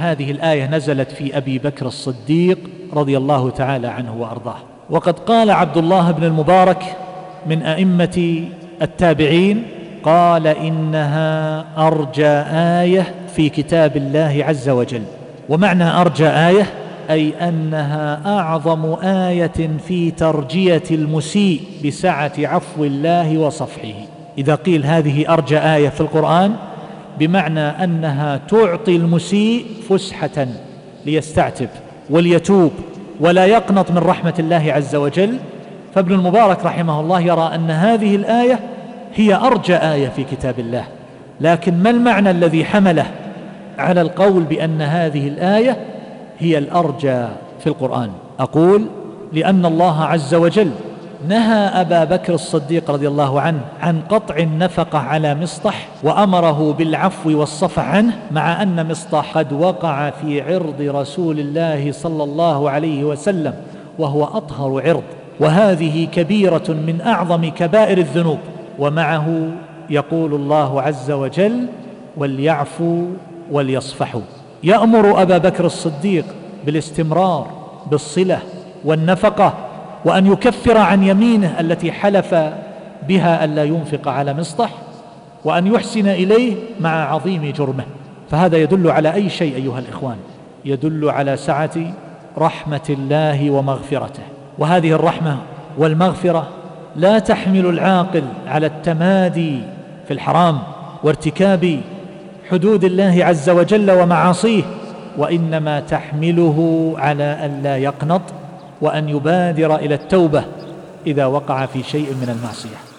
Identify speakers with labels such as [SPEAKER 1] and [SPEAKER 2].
[SPEAKER 1] هذه الآية نزلت في أبي بكر الصديق رضي الله تعالى عنه وأرضاه. وقد قال عبد الله بن المبارك من أئمة التابعين قال إنها أرجى آية في كتاب الله عز وجل. ومعنى أرجى آية؟ أي أنها أعظم آية في ترجية المسيء بسعة عفو الله وصفحه. إذا قيل هذه أرجى آية في القرآن بمعنى أنها تعطي المسيء فسحة ليستعتب وليتوب ولا يقنط من رحمة الله عز وجل. فابن المبارك رحمه الله يرى أن هذه الآية هي أرجى آية في كتاب الله. لكن ما المعنى الذي حمله على القول بأن هذه الآية هي الأرجى في القرآن؟ أقول لأن الله عز وجل نهى أبا بكر الصديق رضي الله عنه عن قطع النفقة على مصطح وأمره بالعفو والصفح عنه مع أن مصطح قد وقع في عرض رسول الله صلى الله عليه وسلم وهو أطهر عرض. وهذه كبيرة من أعظم كبائر الذنوب. ومعه يقول الله عز وجل وليعفوا وليصفحوا يأمر أبا بكر الصديق بالاستمرار بالصلة والنفقة وأن يكفر عن يمينه التي حلف بها ألا ينفق على مصطح وأن يحسن إليه مع عظيم جرمه. فهذا يدل على أي شيء أيها الإخوان؟ يدل على سعة رحمة الله ومغفرته. وهذه الرحمة والمغفرة لا تحمل العاقل على التمادي في الحرام وارتكاب حدود الله عز وجل ومعاصيه وإنما تحمله على أن لا يقنط وأن يبادر إلى التوبة إذا وقع في شيء من المعصية.